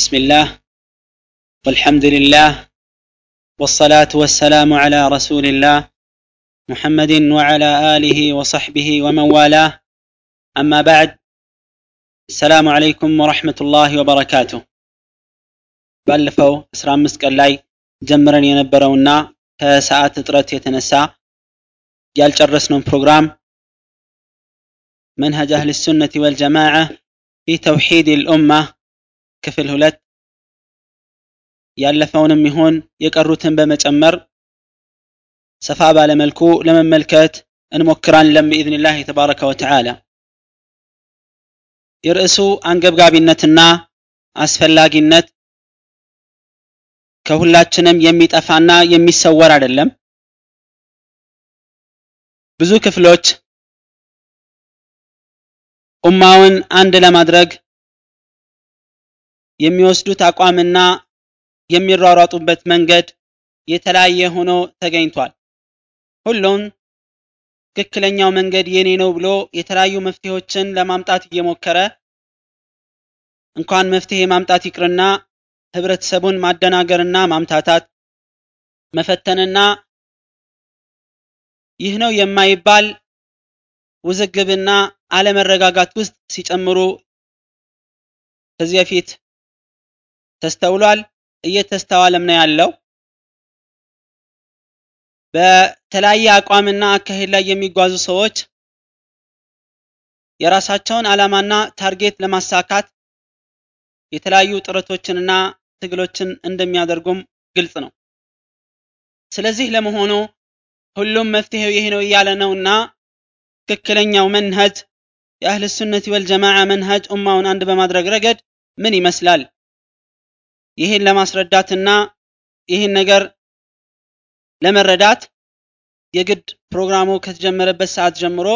بسم الله والحمد لله والصلاة والسلام على رسول الله محمد وعلى آله وصحبه ومن والاه. أما بعد السلام عليكم ورحمة الله وبركاته. ባለፈው اسرام مسك ቀን ላይ ينبرونا የነበረውና ከሰዓት يتنسى የተነሳ ያልጨረስነውን بروجرام منهج أهل السنة والجماعة في توحيد الأمة ክፍል ሁለት ያለፈውንም ይሆን የቀሩትን በመጨመር ሰፋ ባለመልኩ ለመመልከት እንሞክራለን ብኢዝኒላህ ተባረከ ወተዓላ። የርዕሱ አንገብጋቢነትና አስፈላጊነት ከሁላችንም የሚጠፋና የሚሰወር አይደለም። ብዙ ክፍሎች ኡማውን አንድ ለማድረግ የሚወስዱት አቋምና የሚሯሯጡበት መንገድ የተለያየ ሆኖ ተገኝቷል። ሁሉም ትክክለኛው መንገድ የኔ ነው ብሎ የተለያዩ መፍትሄዎችን ለማምጣት እየሞከረ እንኳን መፍትሄ ማምጣት ይቅርና ህብረተሰቡን ማደናገርና ማምታታት መፈተንና ይህ ነው የማይባል ውዝግብና አለመረጋጋት ውስጥ ሲጨምሩ ከዚህ በፊት ተስተውሏል? እየተስተዋለም ነው ያለው? በተለያየ አቋምና አካሄድ ላይ የሚጓዙ ሰዎች የራሳቸውን ዓላማና ታርጌት ለማሳካት የተለያዩ ጥረቶችንና ትግሎችን እንደሚያደርጉም ግልጽ ነው። ስለዚህ ለመሆኑ ሁሉም መፍትሄው ይህ ነው እያለ ነውና ትክክለኛው መንሀጅ የአህል ሱነት ወልጀማዓ መንሀጅ ኡማውን አንድ በማድረግ ረገድ ምን ይመስላል ይህን ለማስረዳትና ይህን ነገር ለመረዳት የግድ ፕሮግራሙ ከተጀመረበት ሰዓት ጀምሮ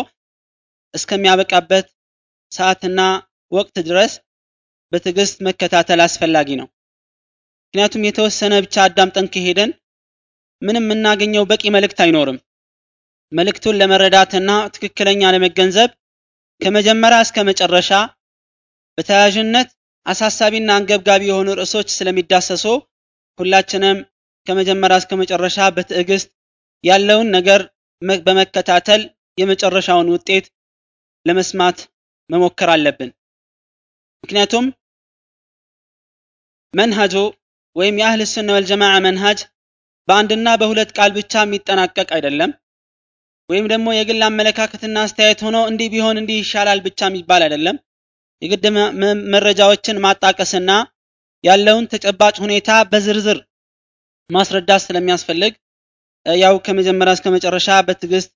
እስከሚያበቃበት ሰዓትና ወቅት ድረስ በትዕግስት መከታተል አስፈላጊ ነው። ምክንያቱም የተወሰነ ብቻ አዳምጠን ከሄደን ምንም የምናገኘው በቂ መልእክት አይኖርም። መልእክቱን ለመረዳትና ትክክለኛ ለመገንዘብ ከመጀመሪያ እስከ መጨረሻ በተያያዥነት አሳሳቢና አንገብጋቢ የሆኑ ርዕሶች ስለሚዳሰሱ ሁላችንም ከመጀመሪያ እስከ መጨረሻ በትዕግስት ያለውን ነገር በመከታተል የመጨረሻውን ውጤት ለመስማት መሞከር አለብን። ምክንያቱም መንሃጁ ወይም የአህል ስነ ወልጀማዓ መንሃጅ በአንድና በሁለት ቃል ብቻ የሚጠናቀቅ አይደለም። ወይም ደግሞ የግል አመለካከትና አስተያየት ሆኖ እንዲህ ቢሆን እንዲህ ይሻላል ብቻ የሚባል አይደለም የግድ መረጃዎችን ማጣቀስና ያለውን ተጨባጭ ሁኔታ በዝርዝር ማስረዳት ስለሚያስፈልግ ያው ከመጀመሪያ እስከ መጨረሻ በትዕግስት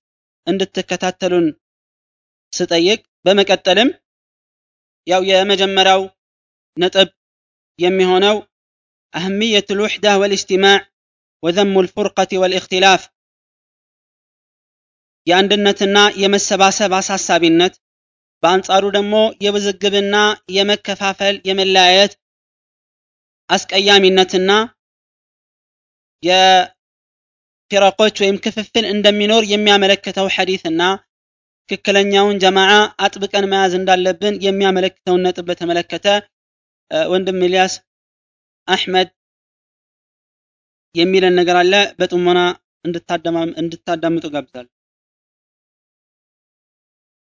እንድትከታተሉን ስጠይቅ በመቀጠልም ያው የመጀመሪያው ነጥብ የሚሆነው أهمية الوحدة والاجتماع وذم الفرقة والاختلاف የአንድነትና የመሰባሰብ አሳሳቢነት በአንጻሩ ደግሞ የውዝግብና የመከፋፈል የመለያየት አስቀያሚነትና የፊረቆች ወይም ክፍፍል እንደሚኖር የሚያመለክተው ሐዲትና ትክክለኛውን ጀማዓ አጥብቀን መያዝ እንዳለብን የሚያመለክተውን ነጥብ በተመለከተ ወንድም ኤልያስ አሕመድ የሚለን ነገር አለ። በጥሞና እንድታዳምጡ ጋብዛለሁ